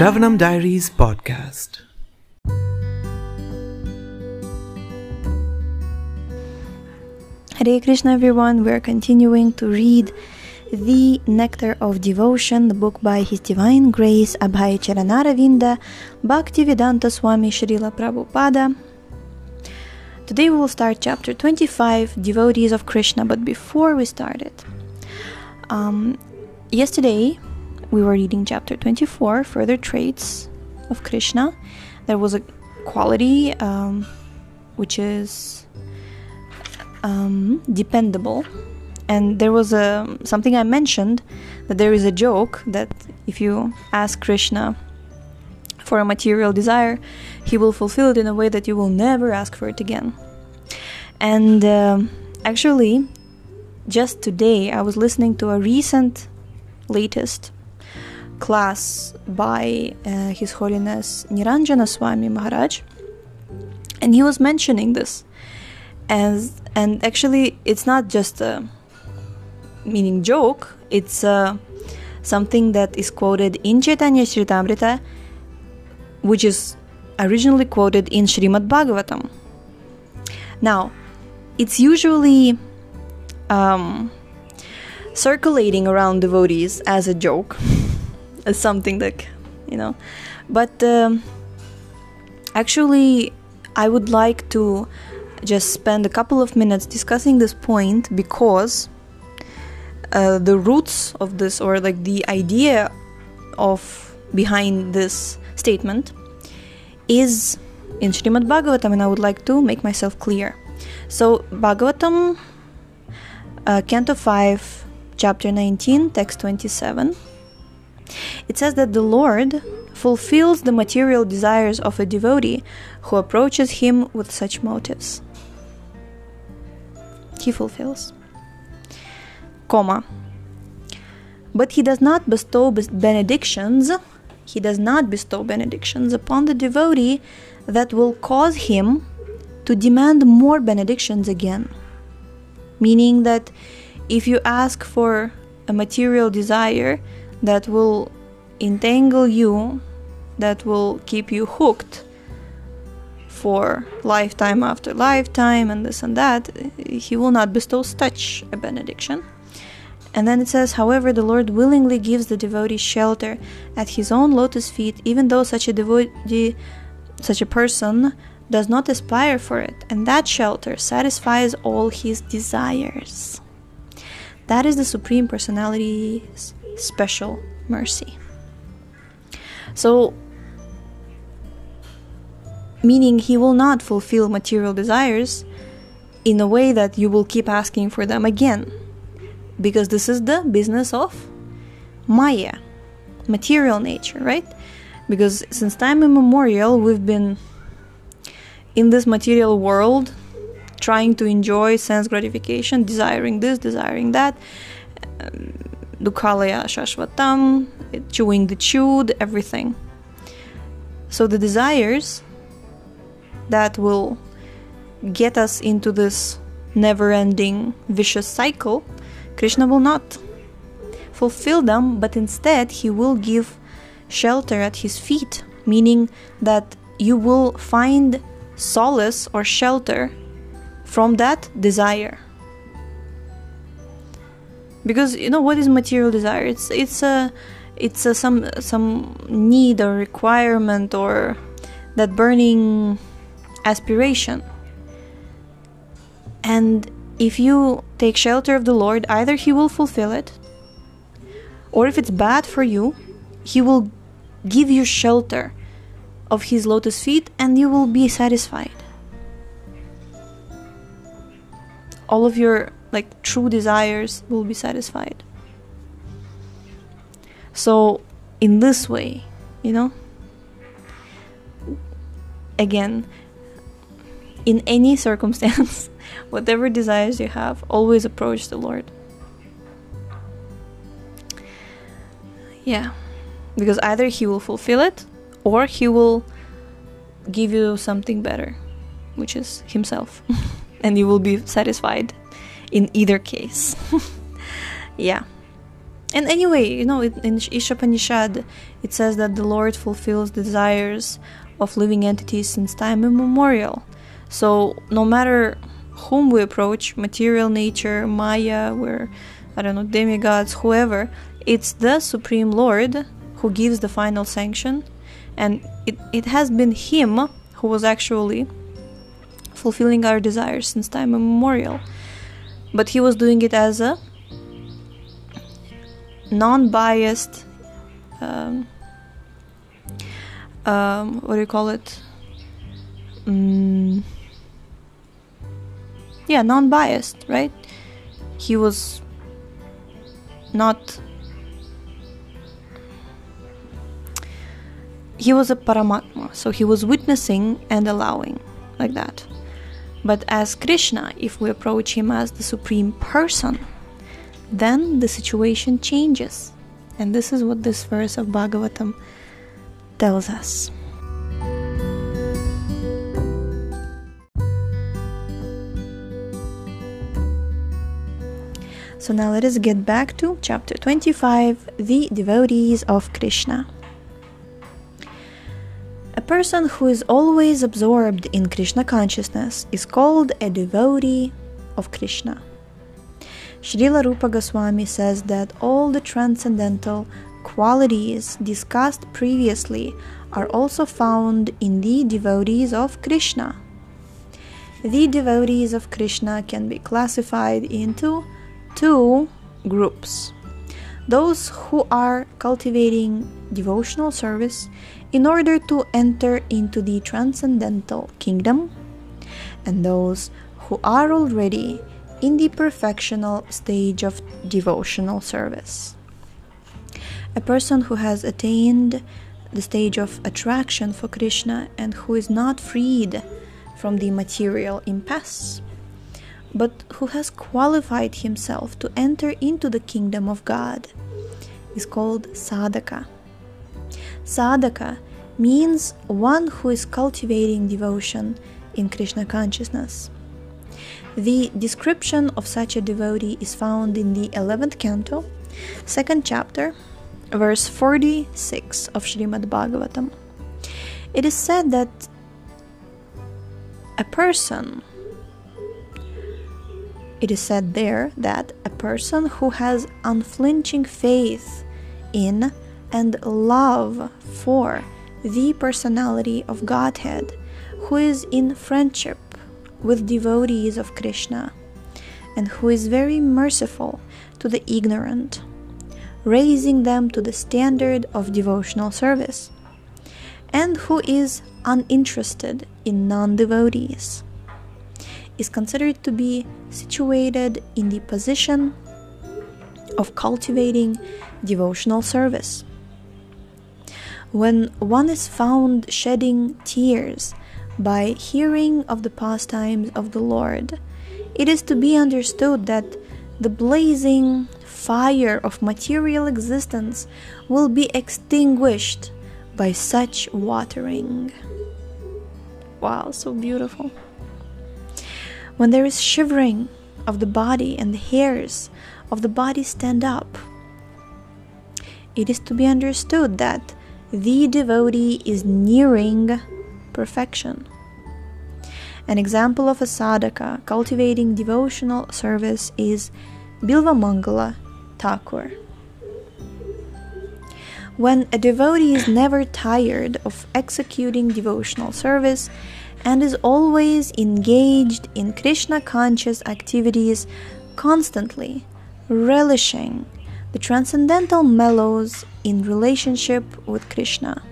Sravanam Diaries podcast. Hare Krishna, everyone. We're continuing to read The Nectar of Devotion, the book by His Divine Grace Abhay Charanaravinda, Bhaktivedanta Swami Srila Prabhupada. Today we will start chapter 25, Devotees of Krishna. But before we start it, um, yesterday we were reading chapter 24, Further Traits of Krishna. There was a quality um, which is um, dependable. And there was a something I mentioned that there is a joke that if you ask Krishna for a material desire, he will fulfill it in a way that you will never ask for it again. And uh, actually, just today I was listening to a recent, latest class by uh, His Holiness Niranjana Swami Maharaj, and he was mentioning this as and actually it's not just a meaning joke. It's uh, something that is quoted in Chaitanya Charitamrita which is originally quoted in Srimad Bhagavatam. Now it's usually um, circulating around devotees as a joke something that you know but um, actually I would like to just spend a couple of minutes discussing this point because uh, the roots of this or like the idea of behind this statement is in Srimad Bhagavatam and I would like to make myself clear. So Bhagavatam uh, Canto 5 chapter 19 text 27 it says that the Lord fulfills the material desires of a devotee who approaches him with such motives he fulfills. Comma. But he does not bestow benedictions, he does not bestow benedictions upon the devotee that will cause him to demand more benedictions again. Meaning that if you ask for a material desire that will entangle you, that will keep you hooked, for lifetime after lifetime and this and that, he will not bestow such a benediction. And then it says, however, the Lord willingly gives the devotee shelter at his own lotus feet, even though such a devotee, such a person, does not aspire for it, and that shelter satisfies all his desires. That is the Supreme Personality's special mercy. So, meaning he will not fulfill material desires in a way that you will keep asking for them again. Because this is the business of Maya, material nature, right? Because since time immemorial, we've been in this material world trying to enjoy sense gratification, desiring this, desiring that. Um, Dukhalaya Shashvatam, chewing the chewed, everything. So the desires that will get us into this never ending vicious cycle, Krishna will not fulfill them, but instead he will give shelter at his feet, meaning that you will find solace or shelter from that desire. Because you know what is material desire? It's it's a it's a, some some need or requirement or that burning aspiration. And if you take shelter of the Lord, either He will fulfill it, or if it's bad for you, He will give you shelter of His lotus feet and you will be satisfied. All of your like true desires will be satisfied. So, in this way, you know, again, in any circumstance, whatever desires you have, always approach the Lord. Yeah, because either He will fulfill it or He will give you something better, which is Himself, and you will be satisfied in either case. yeah. and anyway, you know, in Ishopanishad, it says that the Lord fulfills the desires of living entities since time immemorial. So, no matter whom we approach, material nature, Maya, where I don't know, demigods, whoever, it's the Supreme Lord who gives the final sanction, and it, it has been Him who was actually fulfilling our desires since time immemorial. But He was doing it as a non biased, um, um, what do you call it? Mm, yeah, non biased, right? He was not. He was a Paramatma, so he was witnessing and allowing, like that. But as Krishna, if we approach him as the Supreme Person, then the situation changes. And this is what this verse of Bhagavatam tells us. So now let us get back to chapter 25 The Devotees of Krishna. Person who is always absorbed in Krishna consciousness is called a devotee of Krishna. Srila Rupa Goswami says that all the transcendental qualities discussed previously are also found in the devotees of Krishna. The devotees of Krishna can be classified into two groups those who are cultivating devotional service in order to enter into the transcendental kingdom, and those who are already in the perfectional stage of devotional service. A person who has attained the stage of attraction for Krishna and who is not freed from the material impasse, but who has qualified himself to enter into the kingdom of God, is called sadhaka. Sadhaka means one who is cultivating devotion in Krishna consciousness. The description of such a devotee is found in the 11th canto, second chapter, verse 46 of Srimad Bhagavatam. It is said that a person, it is said there that a person who has unflinching faith in and love for the personality of Godhead, who is in friendship with devotees of Krishna, and who is very merciful to the ignorant, raising them to the standard of devotional service, and who is uninterested in non devotees, is considered to be situated in the position of cultivating devotional service. When one is found shedding tears by hearing of the pastimes of the Lord, it is to be understood that the blazing fire of material existence will be extinguished by such watering. Wow, so beautiful. When there is shivering of the body and the hairs of the body stand up, it is to be understood that the devotee is nearing perfection. An example of a sadhaka cultivating devotional service is Bilva Mangala Thakur. When a devotee is never tired of executing devotional service and is always engaged in Krishna conscious activities constantly, relishing the transcendental mellows in relationship with Krishna.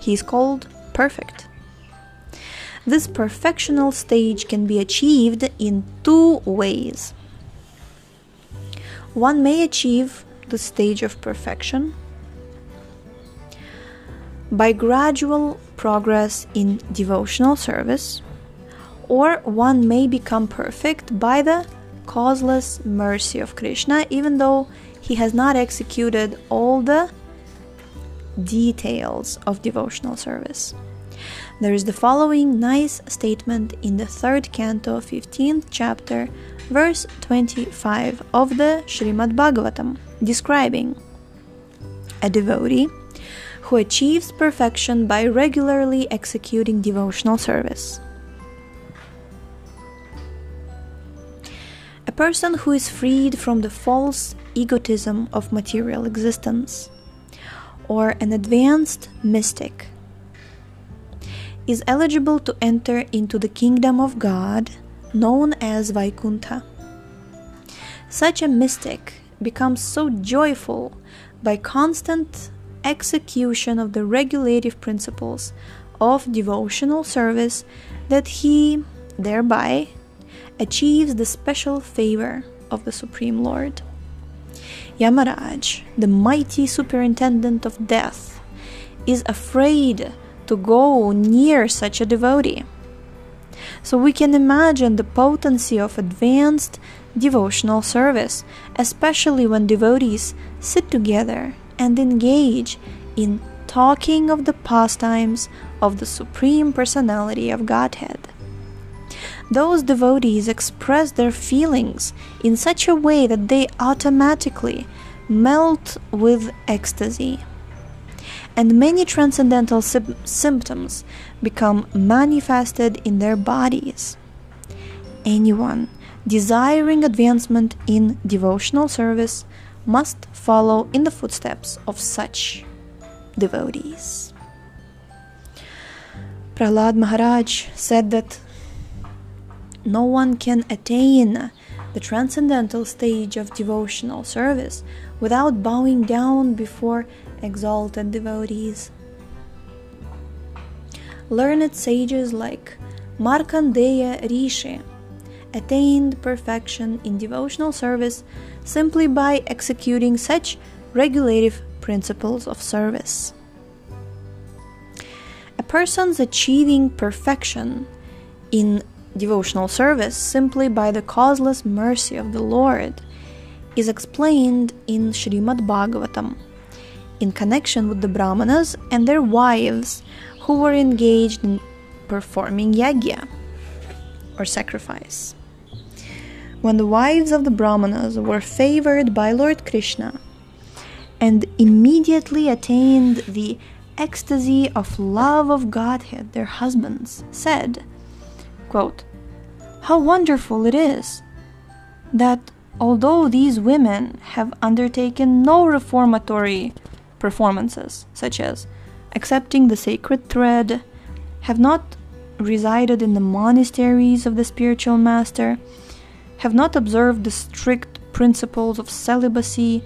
He is called perfect. This perfectional stage can be achieved in two ways. One may achieve the stage of perfection by gradual progress in devotional service, or one may become perfect by the causeless mercy of Krishna, even though he has not executed all the details of devotional service. There is the following nice statement in the third canto, 15th chapter, verse 25 of the Srimad Bhagavatam. describing a devotee who achieves perfection by regularly executing devotional service. Person who is freed from the false egotism of material existence, or an advanced mystic, is eligible to enter into the kingdom of God known as Vaikuntha. Such a mystic becomes so joyful by constant execution of the regulative principles of devotional service that he thereby achieves the special favor of the Supreme Lord. Yamaraj, the mighty superintendent of death, is afraid to go near such a devotee. So we can imagine the potency of advanced devotional service, especially when devotees sit together and engage in talking of the pastimes of the Supreme Personality of Godhead. Those devotees express their feelings in such a way that they automatically melt with ecstasy. And many transcendental sy- symptoms become manifested in their bodies. Anyone desiring advancement in devotional service must follow in the footsteps of such devotees. Prahlad Maharaj said that no one can attain the transcendental stage of devotional service without bowing down before exalted devotees. Learned sages like Markandeya Rishi attained perfection in devotional service simply by executing such regulative principles of service. A person's achieving perfection in devotional service simply by the causeless mercy of the Lord is explained in Srimad Bhagavatam in connection with the Brahmanas and their wives who were engaged in performing yagya or sacrifice. When the wives of the Brahmanas were favored by Lord Krishna and immediately attained the ecstasy of love of Godhead, their husbands said, quote, How wonderful it is that although these women have undertaken no reformatory performances, such as accepting the sacred thread, have not resided in the monasteries of the spiritual master, have not observed the strict principles of celibacy,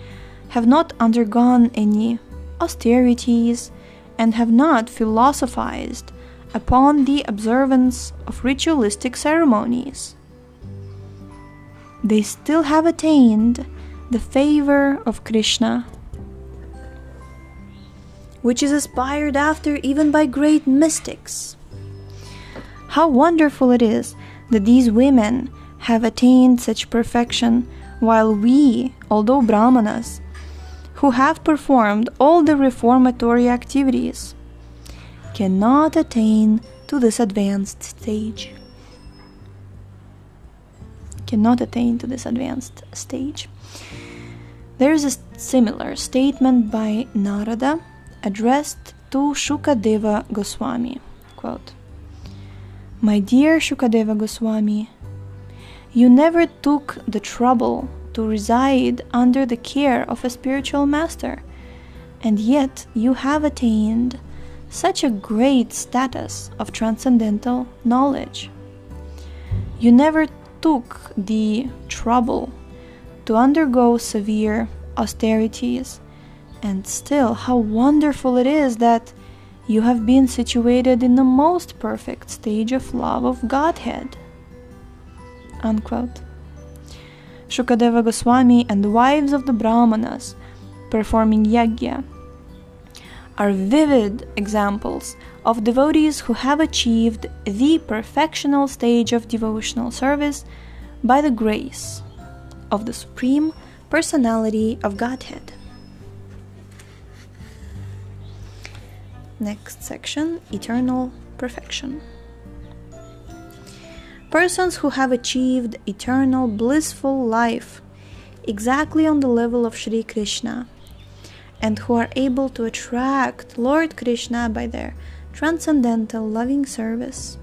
have not undergone any austerities, and have not philosophized upon the observance of ritualistic ceremonies. They still have attained the favor of Krishna which is aspired after even by great mystics. How wonderful it is that these women have attained such perfection, while we, although Brahmanas, who have performed all the reformatory activities, cannot attain to this advanced stage. Cannot attain to this advanced stage. There is a similar statement by Narada addressed to Shukadeva Goswami. Quote, My dear Shukadeva Goswami, you never took the trouble to reside under the care of a spiritual master, and yet you have attained such a great status of transcendental knowledge. You never took the trouble to undergo severe austerities and still, how wonderful it is that you have been situated in the most perfect stage of love of Godhead. Unquote. Shukadeva Goswami and the wives of the Brahmanas performing yagya are vivid examples of devotees who have achieved the perfectional stage of devotional service by the grace of the Supreme Personality of Godhead. Next section Eternal Perfection. Persons who have achieved eternal blissful life exactly on the level of Sri Krishna and who are able to attract Lord Krishna by their transcendental loving service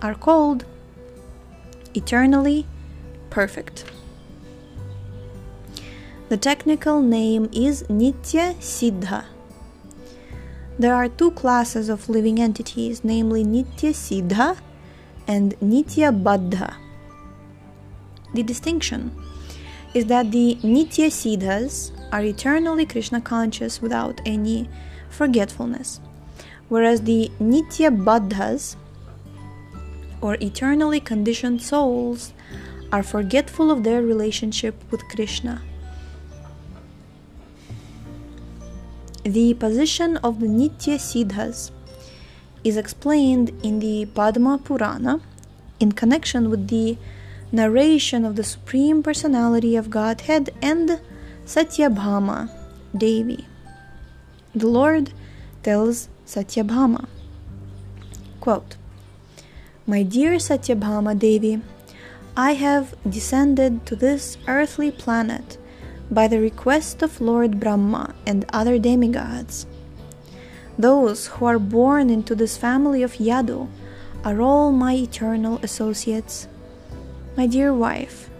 are called eternally perfect. The technical name is Nitya Siddha. There are two classes of living entities, namely Nitya Siddha and Nitya Baddha. The distinction is that the Nitya Siddhas are eternally Krishna conscious without any forgetfulness, whereas the Nitya Baddhas, or eternally conditioned souls, are forgetful of their relationship with Krishna. The position of the Nitya Siddhas is explained in the Padma Purana in connection with the narration of the Supreme Personality of Godhead and Satyabhama Devi. The Lord tells Satyabhama, quote, My dear Satyabhama Devi, I have descended to this earthly planet by the request of Lord Brahma and other demigods. Those who are born into this family of Yadu are all my eternal associates. My dear wife,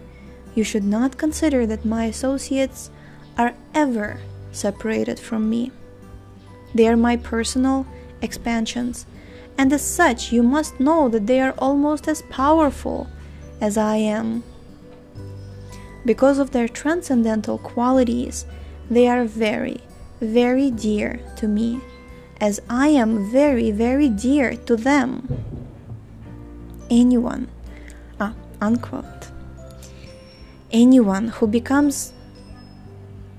you should not consider that my associates are ever separated from me. They are my personal expansions, and as such, you must know that they are almost as powerful as I am. Because of their transcendental qualities, they are very, very dear to me, as I am very, very dear to them. Anyone, unquote. Anyone who becomes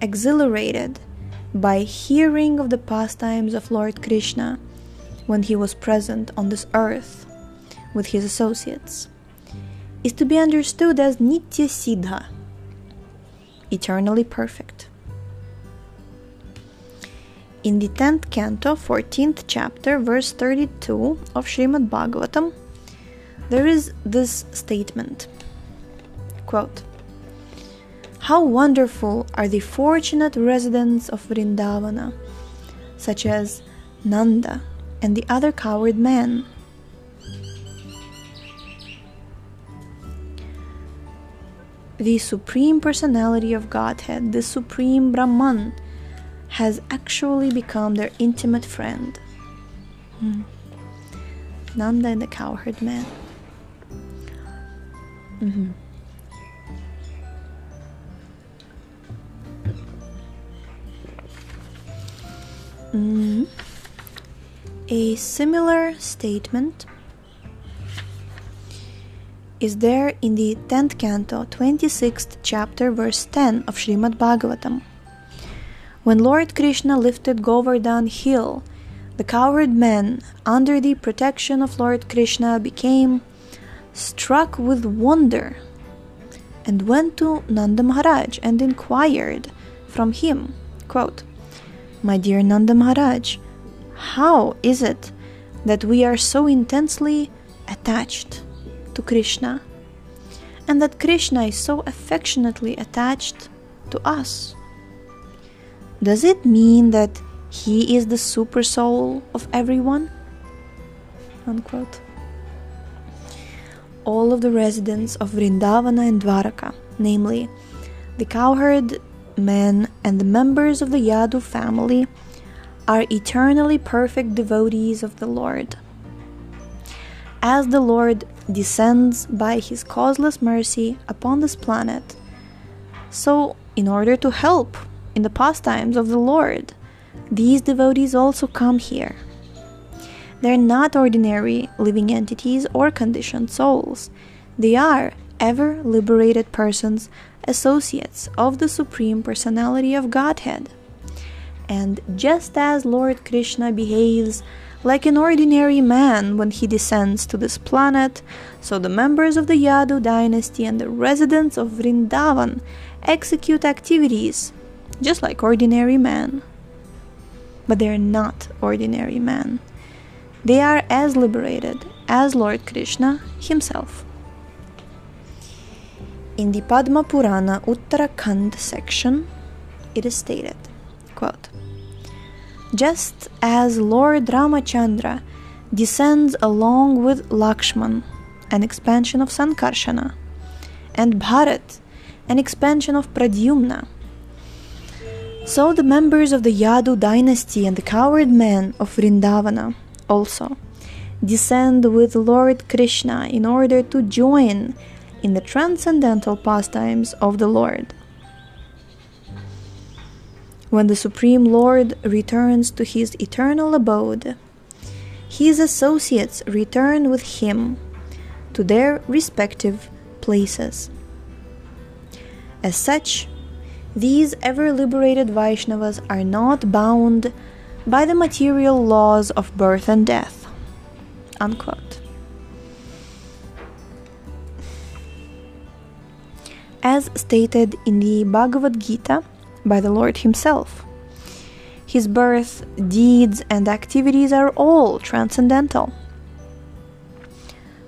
exhilarated by hearing of the pastimes of Lord Krishna when he was present on this earth with his associates, is to be understood as Nitya Siddha, eternally perfect. In the 10th canto, 14th chapter, verse 32 of Srimad Bhagavatam, there is this statement quote, how wonderful are the fortunate residents of Vrindavana, such as Nanda and the other cowherd men. The Supreme Personality of Godhead, the Supreme Brahman, has actually become their intimate friend. Hmm. Nanda and the cowherd man. Mm-hmm. Mm. A similar statement is there in the 10th canto, 26th chapter, verse 10 of Srimad Bhagavatam. When Lord Krishna lifted Govardhan hill, the cowherd men, under the protection of Lord Krishna, became struck with wonder and went to Nanda Maharaj and inquired from him, quote, my dear Nanda Maharaj, how is it that we are so intensely attached to Krishna and that Krishna is so affectionately attached to us? Does it mean that he is the super soul of everyone? Unquote. All of the residents of Vrindavana and Dwaraka, namely the cowherd men, and the members of the Yadu family are eternally perfect devotees of the Lord. As the Lord descends by his causeless mercy upon this planet, so, in order to help in the pastimes of the Lord, these devotees also come here. They're not ordinary living entities or conditioned souls. They are ever liberated persons associates of the Supreme Personality of Godhead. And just as Lord Krishna behaves like an ordinary man when he descends to this planet, so the members of the Yadu dynasty and the residents of Vrindavan execute activities just like ordinary men. But they are not ordinary men. They are as liberated as Lord Krishna himself. In the Padma Purana Uttarakhand section, it is stated, quote, Just as Lord Ramachandra descends along with Lakshman, an expansion of Sankarshana, and Bharat, an expansion of Pradyumna, so the members of the Yadu dynasty and the cowherd men of Vrindavana also descend with Lord Krishna in order to join in the transcendental pastimes of the Lord. When the Supreme Lord returns to his eternal abode, his associates return with him to their respective places. As such, these ever liberated Vaishnavas are not bound by the material laws of birth and death. Unquote. As stated in the Bhagavad Gita by the Lord Himself, His birth, deeds, and activities are all transcendental.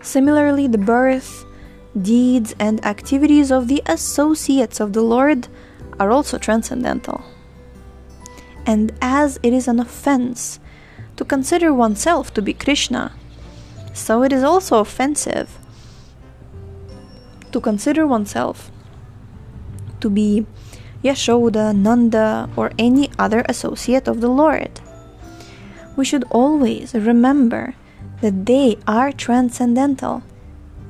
Similarly, the birth, deeds, and activities of the associates of the Lord are also transcendental. And as it is an offense to consider oneself to be Krishna, so it is also offensive to consider oneself to be Yashoda, Nanda, or any other associate of the Lord. We should always remember that they are transcendental,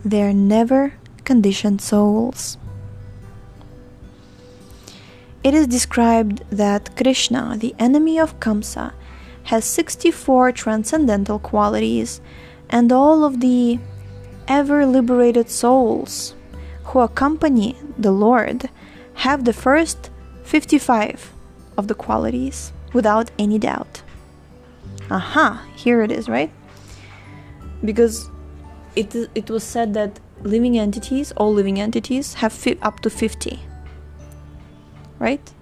they are never conditioned souls. It is described that Krishna, the enemy of Kamsa, has 64 transcendental qualities, and all of the ever liberated souls who accompany the Lord have the first 55 of the qualities without any doubt. Aha, here it is, right? Because it, it was said that living entities, all living entities, have fi- up to 50 right?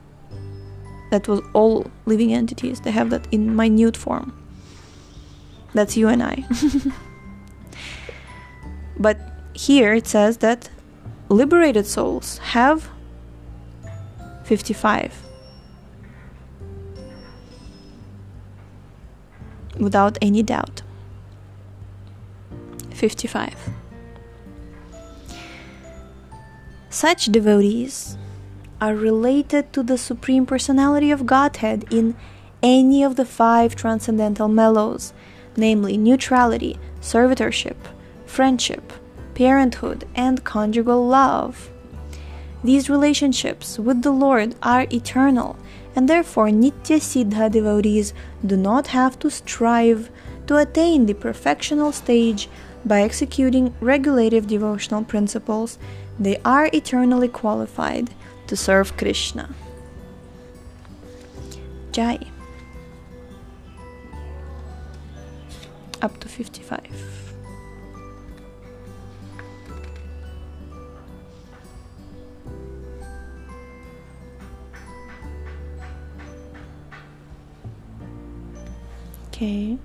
That was all living entities. They have that in minute form. That's you and I. but here it says that liberated souls have 55. Without any doubt. 55. Such devotees are related to the Supreme Personality of Godhead in any of the five transcendental mellows, namely neutrality, servitorship, friendship, parenthood, and conjugal love. These relationships with the Lord are eternal, and therefore Nitya Siddha devotees do not have to strive to attain the perfectional stage by executing regulative devotional principles. They are eternally qualified to serve Krishna. Jai. Up to 55. Okay.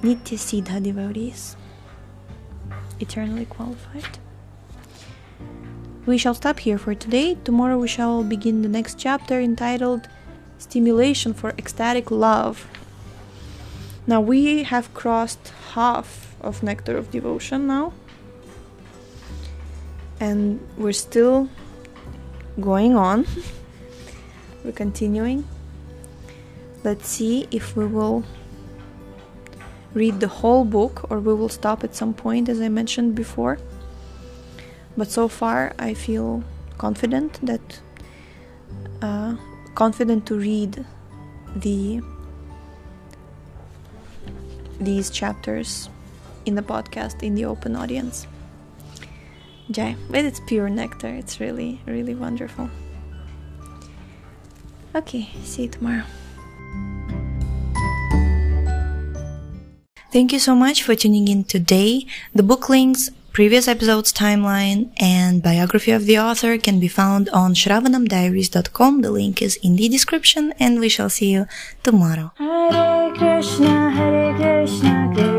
Nitya Siddha devotees, eternally qualified. We shall stop here for today. Tomorrow we shall begin the next chapter entitled Stimulation for Ecstatic Love. Now we have crossed half of Nectar of Devotion now. And we're still going on. we're continuing. Let's see if we will read the whole book or we will stop at some point, as I mentioned before. But so far, I feel confident that uh, confident to read the these chapters in the podcast in the open audience. Jai, but it's pure nectar. It's really, really wonderful. Okay, see you tomorrow. Thank you so much for tuning in today. The book links Previous episode's timeline and biography of the author can be found on sravanamdiaries.com. The link is in the description and we shall see you tomorrow. Hare Krishna, Hare Krishna, Krishna